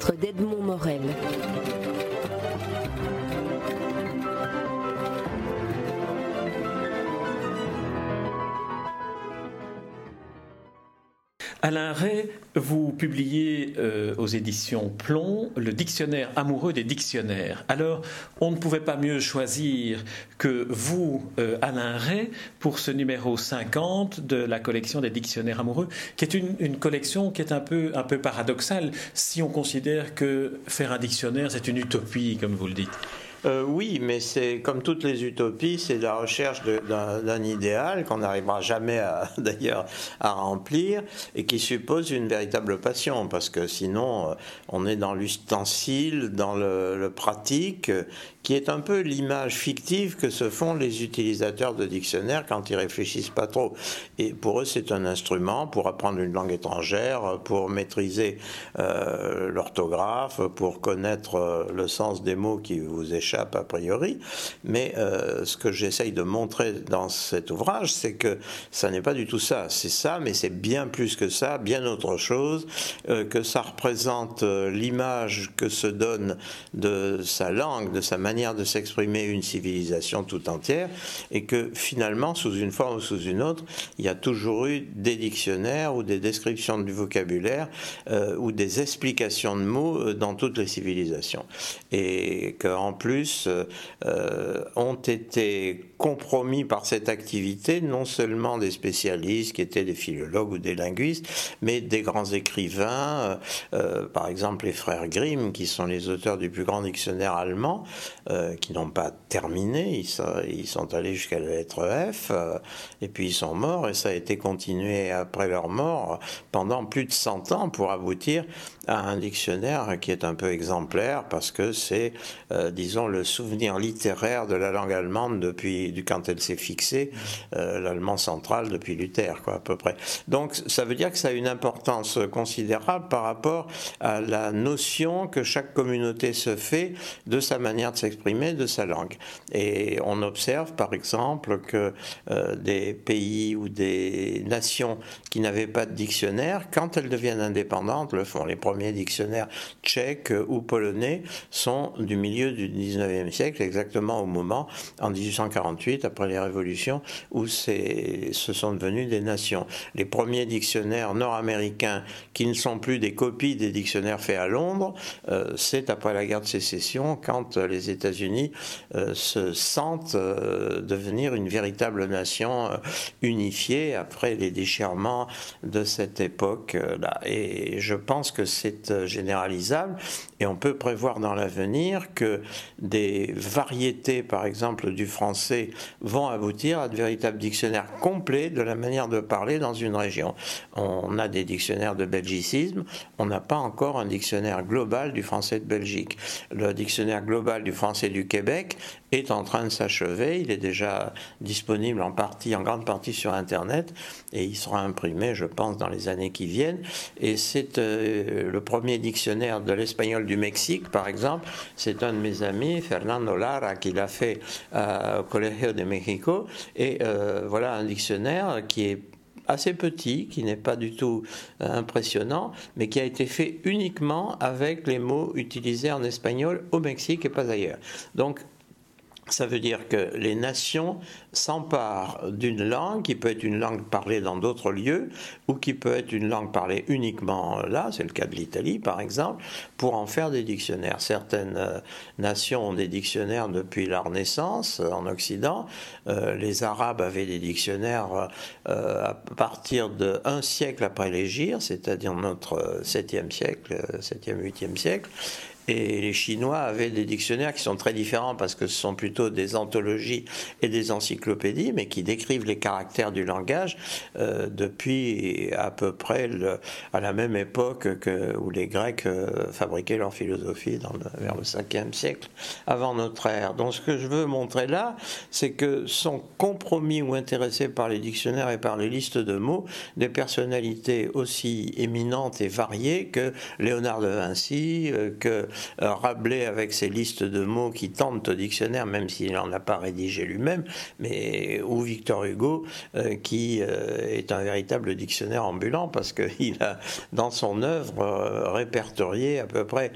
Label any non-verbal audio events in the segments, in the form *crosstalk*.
Centre d'Edmond Morel. Alain Ray, vous publiez euh, aux éditions Plomb le dictionnaire amoureux des dictionnaires. Alors, on ne pouvait pas mieux choisir que vous, euh, Alain Ray, pour ce numéro 50 de la collection des dictionnaires amoureux, qui est une, collection qui est un peu, un peu paradoxale si on considère que faire un dictionnaire, c'est une utopie, comme vous le dites. Euh, oui, mais c'est comme toutes les utopies, c'est la recherche d'un idéal qu'on n'arrivera jamais *laughs* d'ailleurs à remplir et qui suppose une véritable passion parce que sinon euh, on est dans l'ustensile, dans le, le pratique qui est un peu l'image fictive que se font les utilisateurs de dictionnaires quand ils réfléchissent pas trop. Et pour eux, c'est un instrument pour apprendre une langue étrangère, pour maîtriser euh, l'orthographe, pour connaître euh, le sens des mots qui vous échappent a priori. Mais euh, ce que j'essaye de montrer dans cet ouvrage, c'est que ça n'est pas du tout ça. C'est ça, mais c'est bien plus que ça, bien autre chose, que ça représente l'image que se donne de sa langue, de sa manière manière de s'exprimer une civilisation tout entière, et que finalement, sous une forme ou sous une autre, il y a toujours eu des dictionnaires ou des descriptions du vocabulaire euh, ou des explications de mots euh, dans toutes les civilisations. Et qu'en plus, euh, ont été compromis par cette activité non seulement des spécialistes qui étaient des philologues ou des linguistes, mais des grands écrivains, par exemple les frères Grimm, qui sont les auteurs du plus grand dictionnaire allemand, euh, qui n'ont pas terminé. Ils sont, allés jusqu'à la lettre F, euh, et puis ils sont morts, et ça a été continué après leur mort pendant plus de 100 ans pour aboutir à un dictionnaire qui est un peu exemplaire parce que c'est, euh, disons, le souvenir littéraire de la langue allemande depuis quand elle s'est fixée, l'allemand central depuis Luther, quoi, à peu près. Donc ça veut dire que ça a une importance considérable par rapport à la notion que chaque communauté se fait de sa manière de s'exprimer de sa langue. Et on observe par exemple que euh, des pays ou des nations qui n'avaient pas de dictionnaire, quand elles deviennent indépendantes, le font. Les premiers dictionnaires tchèques ou polonais sont du milieu du 19e siècle, exactement au moment, en 1848, après les révolutions, où ce sont devenus des nations. Les premiers dictionnaires nord-américains, qui ne sont plus des copies des dictionnaires faits à Londres, euh, c'est après la guerre de sécession, quand les États unis euh, se sentent euh, devenir une véritable nation euh, unifiée après les déchirements de cette époque-là. Et je pense que c'est généralisable et on peut prévoir dans l'avenir que des variétés, par exemple, du français vont aboutir à de véritables dictionnaires complets de la manière de parler dans une région. On a des dictionnaires de belgicisme, on n'a pas encore un dictionnaire global du français de Belgique. Le dictionnaire global du français du Québec est en train de s'achever. Il est déjà disponible en partie, en grande partie sur Internet, et il sera imprimé, je pense, dans les années qui viennent. Et c'est euh, le premier dictionnaire de l'espagnol du Mexique, par exemple. C'est un de mes amis, Fernando Lara, qui l'a fait euh, au Colegio de México. Et euh, voilà un dictionnaire qui est assez petit, qui n'est pas du tout euh, impressionnant, mais qui a été fait uniquement avec les mots utilisés en espagnol au Mexique et pas ailleurs. Donc ça veut dire que les nations s'emparent d'une langue qui peut être une langue parlée dans d'autres lieux ou qui peut être une langue parlée uniquement là, c'est le cas de l'Italie par exemple, pour en faire des dictionnaires. Certaines euh, nations ont des dictionnaires depuis la Renaissance euh, en Occident. Euh, les Arabes avaient des dictionnaires à partir d'un siècle après l'Égypte, c'est-à-dire notre 7e siècle, 7e, 8e siècle. Et les Chinois avaient des dictionnaires qui sont très différents parce que ce sont plutôt des anthologies et des encyclopédies, mais qui décrivent les caractères du langage euh, depuis à peu près à la même époque que, où les Grecs euh, fabriquaient leur philosophie dans vers le 5e siècle avant notre ère. Donc ce que je veux montrer là, c'est que sont compromis ou intéressés par les dictionnaires et par les listes de mots des personnalités aussi éminentes et variées que Léonard de Vinci, euh, que Rabelais avec ses listes de mots qui tentent au dictionnaire, même s'il n'en a pas rédigé lui-même, mais ou Victor Hugo qui est un véritable dictionnaire ambulant parce qu'il *laughs* a dans son œuvre répertorié à peu près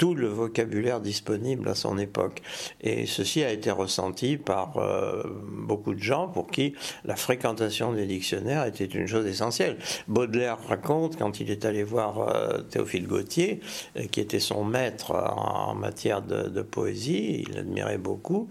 tout le vocabulaire disponible à son époque. Et ceci a été ressenti par euh, beaucoup de gens pour qui la fréquentation des dictionnaires était une chose essentielle. Baudelaire raconte quand il est allé voir euh, Théophile Gautier, euh, qui était son maître en, matière de, poésie, il l'admirait beaucoup,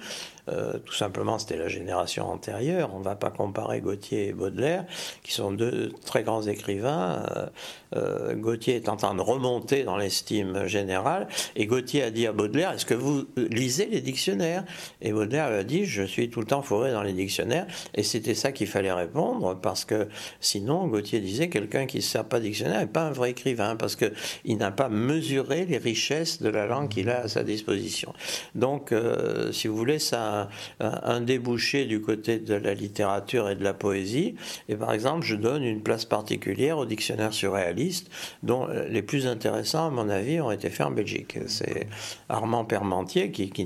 tout simplement, c'était la génération antérieure. On ne va pas comparer Gautier et Baudelaire, qui sont deux très grands écrivains. Euh, Gauthier est en train de remonter dans l'estime générale, et Gauthier a dit à Baudelaire, est-ce que vous lisez les dictionnaires? Et Baudelaire a dit, je suis tout le temps fourré dans les dictionnaires, et c'était ça qu'il fallait répondre, parce que sinon, Gauthier disait, quelqu'un qui ne sert pas dictionnaire n'est pas un vrai écrivain, parce qu'il n'a pas mesuré les richesses de la langue qu'il a à sa disposition. Donc, euh, si vous voulez, ça un, débouché du côté de la littérature et de la poésie, et par exemple, je donne une place particulière au dictionnaire surréaliste dont les plus intéressants, à mon avis, ont été faits en Belgique. C'est Armand Permentier, qui, qui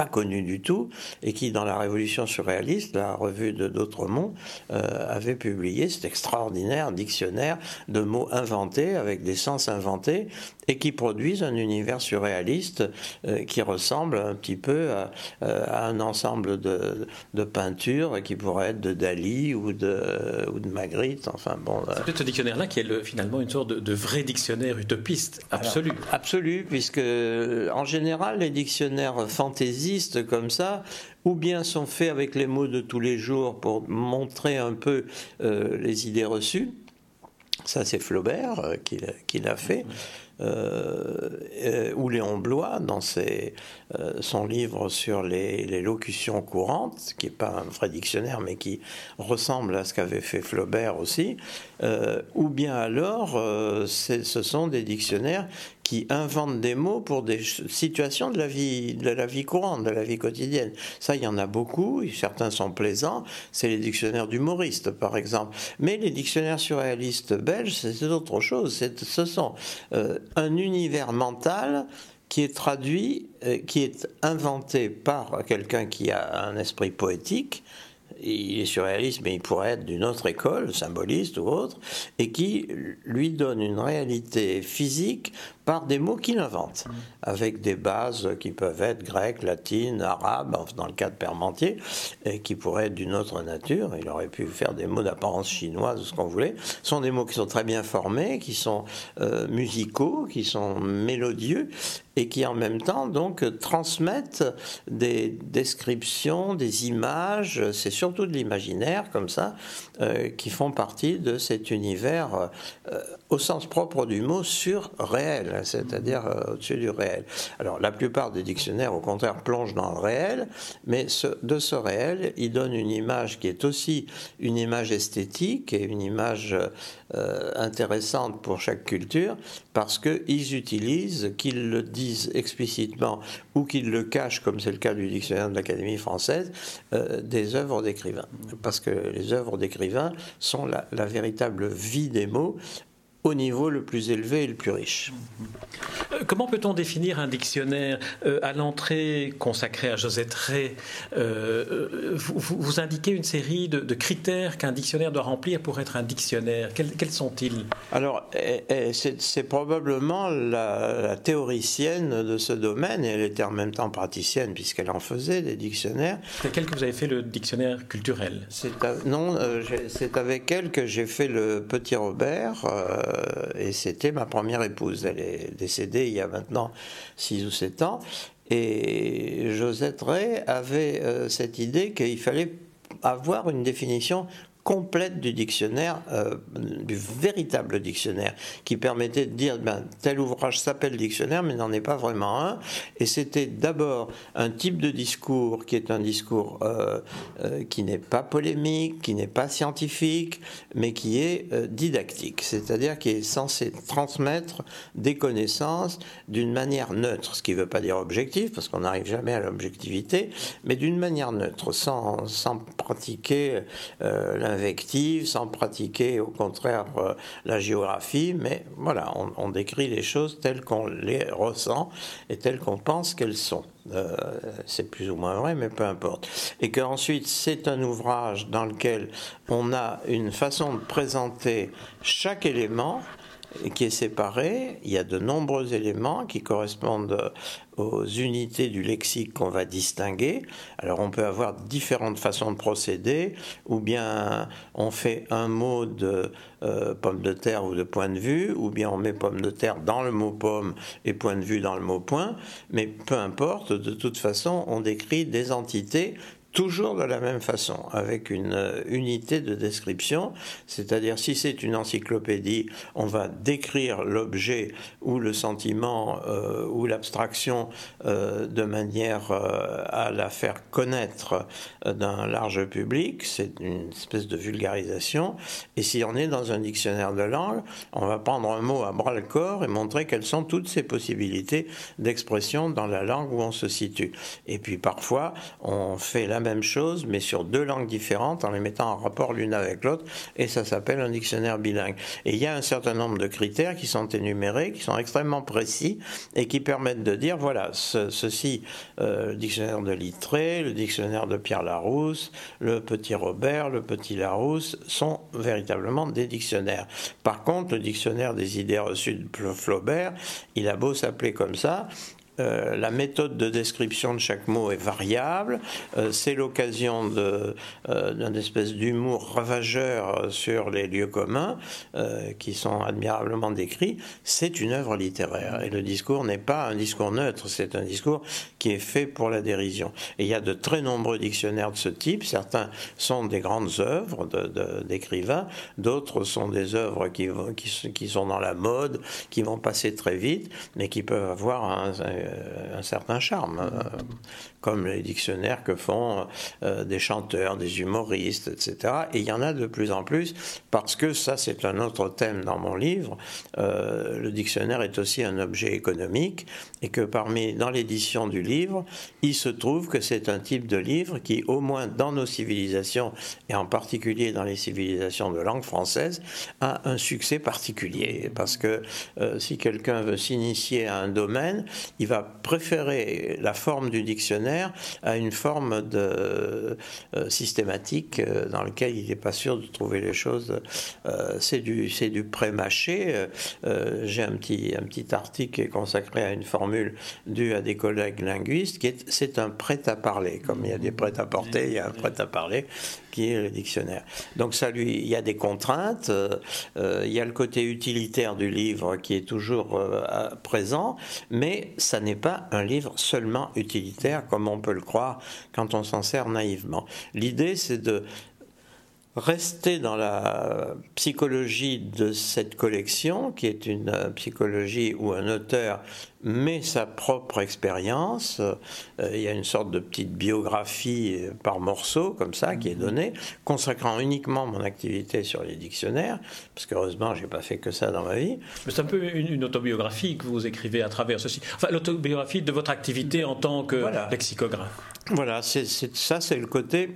pas connu du tout, et qui, dans la Révolution surréaliste, la revue de D'Autremont, euh, avait publié cet extraordinaire dictionnaire de mots inventés, avec des sens inventés, et qui produisent un univers surréaliste euh, qui ressemble un petit peu à, euh, un ensemble de, de, peintures qui pourrait être de Dali ou de, ou de Magritte. Enfin bon. C'est peut-être ce dictionnaire-là qui est finalement une sorte de, vrai dictionnaire utopiste absolu. absolu, puisque en général les dictionnaires comme ça ou bien sont faits avec les mots de tous les jours pour montrer un peu euh, les idées reçues. Ça, c'est Flaubert qui l'a fait. Euh, ou Léon Blois dans euh, son livre sur les, les, locutions courantes, qui n'est pas un vrai dictionnaire, mais qui ressemble à ce qu'avait fait Flaubert aussi, euh, ou bien alors ce sont des dictionnaires qui inventent des mots pour des situations de la vie, de la vie courante, de la vie quotidienne. Ça, il y en a beaucoup, certains sont plaisants, c'est les dictionnaires d'humoristes, par exemple. Mais les dictionnaires surréalistes belges, c'est autre chose. Ce sont euh, un univers mental qui est traduit, euh, qui est inventé par quelqu'un qui a un esprit poétique, il est surréaliste, mais il pourrait être d'une autre école, symboliste ou autre, et qui lui donne une réalité physique par des mots qu'il invente, avec des bases qui peuvent être grecques, latines, arabes, dans le cas de Permentier, et qui pourraient être d'une autre nature. Il aurait pu faire des mots d'apparence chinoise ou ce qu'on voulait. Ce sont des mots qui sont très bien formés, qui sont euh, musicaux, qui sont mélodieux, et qui en même temps donc transmettent des descriptions, des images, c'est surtout de l'imaginaire comme ça, euh, qui font partie de cet univers euh, au sens propre du mot surréel c'est-à-dire euh, au-dessus du réel. Alors la plupart des dictionnaires, au contraire, plongent dans le réel, mais de ce réel, ils donnent une image qui est aussi une image esthétique et une image euh, intéressante pour chaque culture, parce qu'ils utilisent, qu'ils le disent explicitement ou qu'ils le cachent, comme c'est le cas du dictionnaire de l'Académie française, euh, des œuvres d'écrivains. Parce que les œuvres d'écrivains sont la véritable vie des mots au niveau le plus élevé et le plus riche. Euh, comment peut-on définir un dictionnaire euh, À l'entrée consacrée à Josette Ray, euh, vous, indiquez une série de, critères qu'un dictionnaire doit remplir pour être un dictionnaire. Quels, sont-ils? Alors, eh, eh, c'est probablement la, théoricienne de ce domaine, et elle était en même temps praticienne puisqu'elle en faisait des dictionnaires. C'est avec elle que vous avez fait le dictionnaire culturel? Non, c'est avec elle que j'ai fait le Petit Robert et c'était ma première épouse. Elle est décédée il y a maintenant 6 ou 7 ans. Et Josette Ray avait euh, cette idée qu'il fallait avoir une définition complète du dictionnaire, euh, du véritable dictionnaire, qui permettait de dire ben, tel ouvrage s'appelle dictionnaire, mais n'en est pas vraiment un. Et c'était d'abord un type de discours qui est un discours euh, euh, qui n'est pas polémique, qui n'est pas scientifique, mais qui est didactique, c'est-à-dire qui est censé transmettre des connaissances d'une manière neutre, ce qui ne veut pas dire objectif, parce qu'on n'arrive jamais à l'objectivité, mais d'une manière neutre, sans, sans pratiquer la l'invective, sans pratiquer au contraire la géographie, mais voilà, on, décrit les choses telles qu'on les ressent et telles qu'on pense qu'elles sont. c'est plus ou moins vrai, mais peu importe. Et qu'ensuite, c'est un ouvrage dans lequel on a une façon de présenter chaque élément qui est séparé. Il y a de nombreux éléments qui correspondent aux unités du lexique qu'on va distinguer. Alors on peut avoir différentes façons de procéder, ou bien on fait un mot de euh, pomme de terre ou de point de vue, ou bien on met pomme de terre dans le mot pomme et point de vue dans le mot point, mais peu importe, de toute façon on décrit des entités toujours de la même façon, avec une euh, unité de description, c'est-à-dire si c'est une encyclopédie, on va décrire l'objet ou le sentiment euh, ou l'abstraction euh, de manière à la faire connaître d'un large public, c'est une espèce de vulgarisation, et si on est dans un dictionnaire de langue, on va prendre un mot à bras le corps et montrer quelles sont toutes ces possibilités d'expression dans la langue où on se situe. Et puis parfois, on fait la même chose, mais sur deux langues différentes, en les mettant en rapport l'une avec l'autre, et ça s'appelle un dictionnaire bilingue. Et il y a un certain nombre de critères qui sont énumérés, qui sont extrêmement précis, et qui permettent de dire, voilà, ceci, euh, le dictionnaire de Littré, le dictionnaire de Pierre Larousse, le petit Robert, le petit Larousse, sont véritablement des dictionnaires. Par contre, le dictionnaire des idées reçues de Flaubert, il a beau s'appeler comme ça, euh, la méthode de description de chaque mot est variable. Euh, c'est l'occasion euh, d'un espèce d'humour ravageur sur les lieux communs qui sont admirablement décrits. C'est une œuvre littéraire et le discours n'est pas un discours neutre, c'est un discours qui est fait pour la dérision. Et il y a de très nombreux dictionnaires de ce type. Certains sont des grandes œuvres d'écrivains, d'autres sont des œuvres qui, qui, sont dans la mode, qui vont passer très vite, mais qui peuvent avoir un un certain charme, euh, comme les dictionnaires que font euh, des chanteurs, des humoristes, etc. Et il y en a de plus en plus, parce que ça c'est un autre thème dans mon livre, le dictionnaire est aussi un objet économique, et que parmi, dans l'édition du livre, il se trouve que c'est un type de livre qui, au moins dans nos civilisations, et en particulier dans les civilisations de langue française, a un succès particulier. Parce que si quelqu'un veut s'initier à un domaine, il va préférer la forme du dictionnaire à une forme de, euh, systématique euh, dans laquelle il n'est pas sûr de trouver les choses. Euh, c'est du, du pré-mâché. j'ai un petit, un petit article qui est consacré à une formule due à des collègues linguistes, c'est un prêt-à-parler. Comme il y a des prêt-à-porter, il y a un prêt-à-parler qui est le dictionnaire. Donc ça lui, il y a des contraintes, il y a le côté utilitaire du livre qui est toujours présent, mais ça n'est pas un livre seulement utilitaire comme on peut le croire quand on s'en sert naïvement. L'idée, c'est de rester dans la psychologie de cette collection, qui est une psychologie où un auteur met sa propre expérience. Euh, il y a une sorte de petite biographie par morceau, comme ça, qui est mhm. donnée, consacrant uniquement mon activité sur les dictionnaires, parce qu'heureusement, je n'ai pas fait que ça dans ma vie. C'est un peu une, autobiographie que vous écrivez à travers ceci. Enfin, l'autobiographie de votre activité en tant que lexicographe. Voilà, c'est, ça, c'est le côté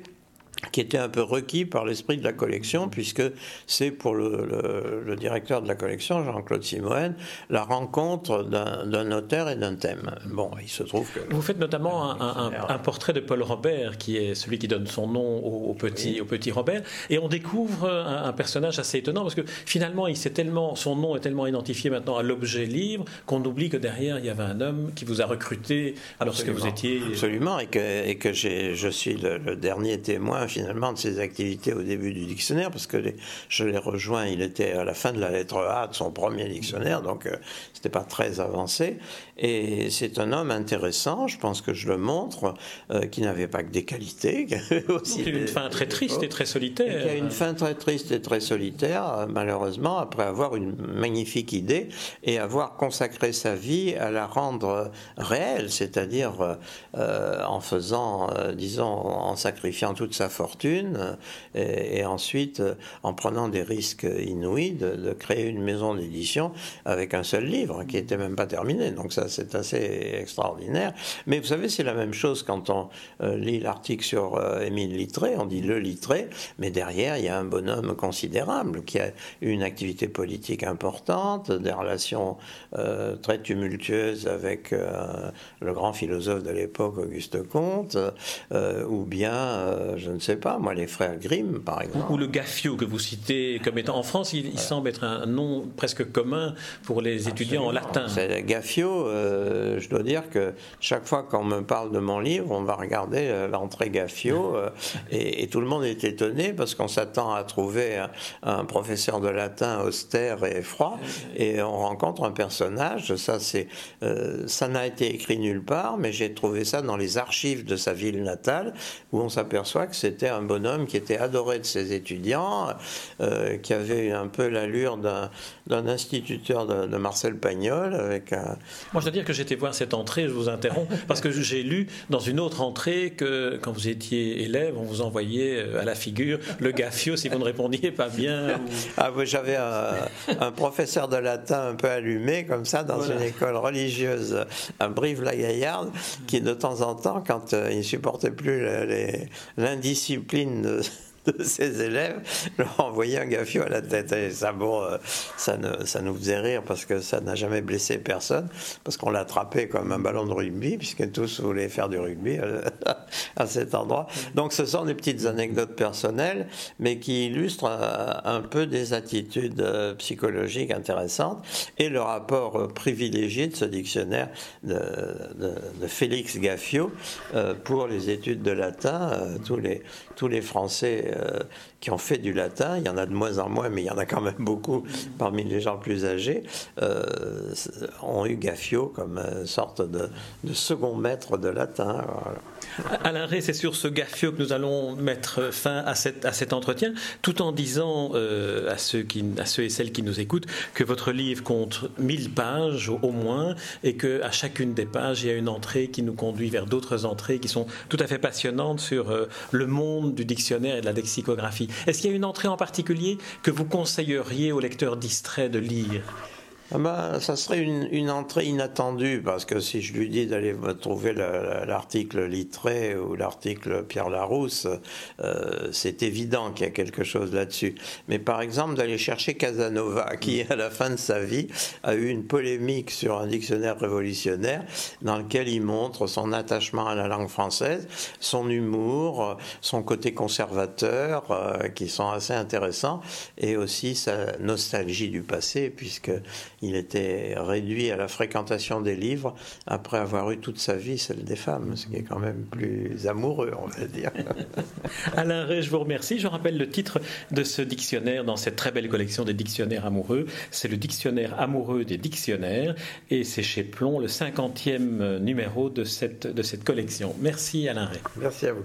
qui était un peu requis par l'esprit de la collection, puisque c'est pour le, directeur de la collection, Jean-Claude Simoen, la rencontre d'un auteur et d'un thème. Bon, il se trouve que... Vous faites notamment un, portrait de Paul Robert, qui est celui qui donne son nom au, petit, au petit Robert, et on découvre un, personnage assez étonnant, parce que finalement, il tellement, son nom est tellement identifié maintenant à l'objet livre, qu'on oublie que derrière, il y avait un homme qui vous a recruté lorsque vous étiez... Absolument, et que, et que je suis le, le dernier témoin finalement de ses activités au début du dictionnaire, parce que je l'ai rejoint, il était à la fin de la lettre A de son premier dictionnaire, donc euh, c'était pas très avancé. Et c'est un homme intéressant, je pense que je le montre, euh, qui n'avait pas que des qualités, qui *laughs* avait aussi une fin très triste et très solitaire. qui a une fin très triste et très solitaire, malheureusement, après avoir une magnifique idée et avoir consacré sa vie à la rendre réelle, c'est-à-dire euh, en faisant, disons, en sacrifiant toute sa force fortune, et, ensuite, en prenant des risques inouïs, de, créer une maison d'édition avec un seul livre, qui n'était même pas terminé. Donc ça, c'est assez extraordinaire. Mais vous savez, c'est la même chose quand on lit l'article sur Émile Littré, on dit le Littré, mais derrière, il y a un bonhomme considérable qui a une activité politique importante, des relations très tumultueuses avec le grand philosophe de l'époque, Auguste Comte, euh, ou bien, euh, je ne sais pas, moi, les frères Grimm, par exemple. Ou le Gaffio que vous citez comme étant en France, il, semble être un nom presque commun pour les étudiants en latin. C'est Gaffio, euh, je dois dire que chaque fois qu'on me parle de mon livre, on va regarder l'entrée Gaffio, *laughs* et, tout le monde est étonné parce qu'on s'attend à trouver un, un, professeur de latin austère et froid, et on rencontre un personnage, ça c'est, ça n'a été écrit nulle part, mais j'ai trouvé ça dans les archives de sa ville natale, où on s'aperçoit que c'était un bonhomme qui était adoré de ses étudiants, euh, qui avait un peu l'allure d'un instituteur de, Marcel Pagnol. Avec un... Moi, je dois dire que j'étais voir cette entrée, je vous interromps, *laughs* parce que j'ai lu dans une autre entrée que quand vous étiez élève, on vous envoyait euh, à la figure le gaffio si vous ne répondiez pas bien. *laughs* Ah, j'avais un, professeur de latin un peu allumé, comme ça, dans une école religieuse à Brive-la-Gaillarde, qui de temps en temps, quand euh, il supportait plus l'indiscipline de de ses élèves leur envoyer un gaffio à la tête. Et ça, bon, euh, ça, ça nous faisait rire parce que ça n'a jamais blessé personne, parce qu'on l'attrapait comme un ballon de rugby, puisque tous voulaient faire du rugby euh, *laughs* à cet endroit. Donc ce sont des petites anecdotes personnelles, mais qui illustrent euh, un peu des attitudes psychologiques intéressantes et le rapport privilégié de ce dictionnaire de, de, Félix Gaffio pour les études de latin. tous, les, tous les Français euh, qui ont fait du latin, il y en a de moins en moins, mais il y en a quand même beaucoup parmi les gens plus âgés, euh, ont eu Gaffio comme sorte de, second maître de latin. Alain Rey, c'est sur ce Gaffio que nous allons mettre fin à, cette, à cet entretien, tout en disant euh, à, ceux qui, à ceux et celles qui nous écoutent que votre livre compte 1000 pages au moins et qu'à chacune des pages, il y a une entrée qui nous conduit vers d'autres entrées qui sont tout à fait passionnantes sur le monde du dictionnaire et de la lexicographie. Est-ce qu'il y a une entrée en particulier que vous conseilleriez aux lecteurs distraits de lire? Ah bah, ça serait une, entrée inattendue, parce que si je lui dis d'aller trouver l'article Littré ou l'article Pierre Larousse, euh, c'est évident qu'il y a quelque chose là-dessus. Mais par exemple, d'aller chercher Casanova, qui à la fin de sa vie a eu une polémique sur un dictionnaire révolutionnaire, dans lequel il montre son attachement à la langue française, son humour, son côté conservateur, euh, qui sont assez intéressants, et aussi sa nostalgie du passé, puisque il était réduit à la fréquentation des livres après avoir eu toute sa vie celle des femmes, ce qui est quand même plus amoureux, on va dire. *laughs* Alain Ray, je vous remercie. Je rappelle le titre de ce dictionnaire dans cette très belle collection des dictionnaires amoureux. C'est le dictionnaire amoureux des dictionnaires et c'est chez Plomb le 50e numéro de cette, de cette collection. Merci Alain Ray. Merci à vous.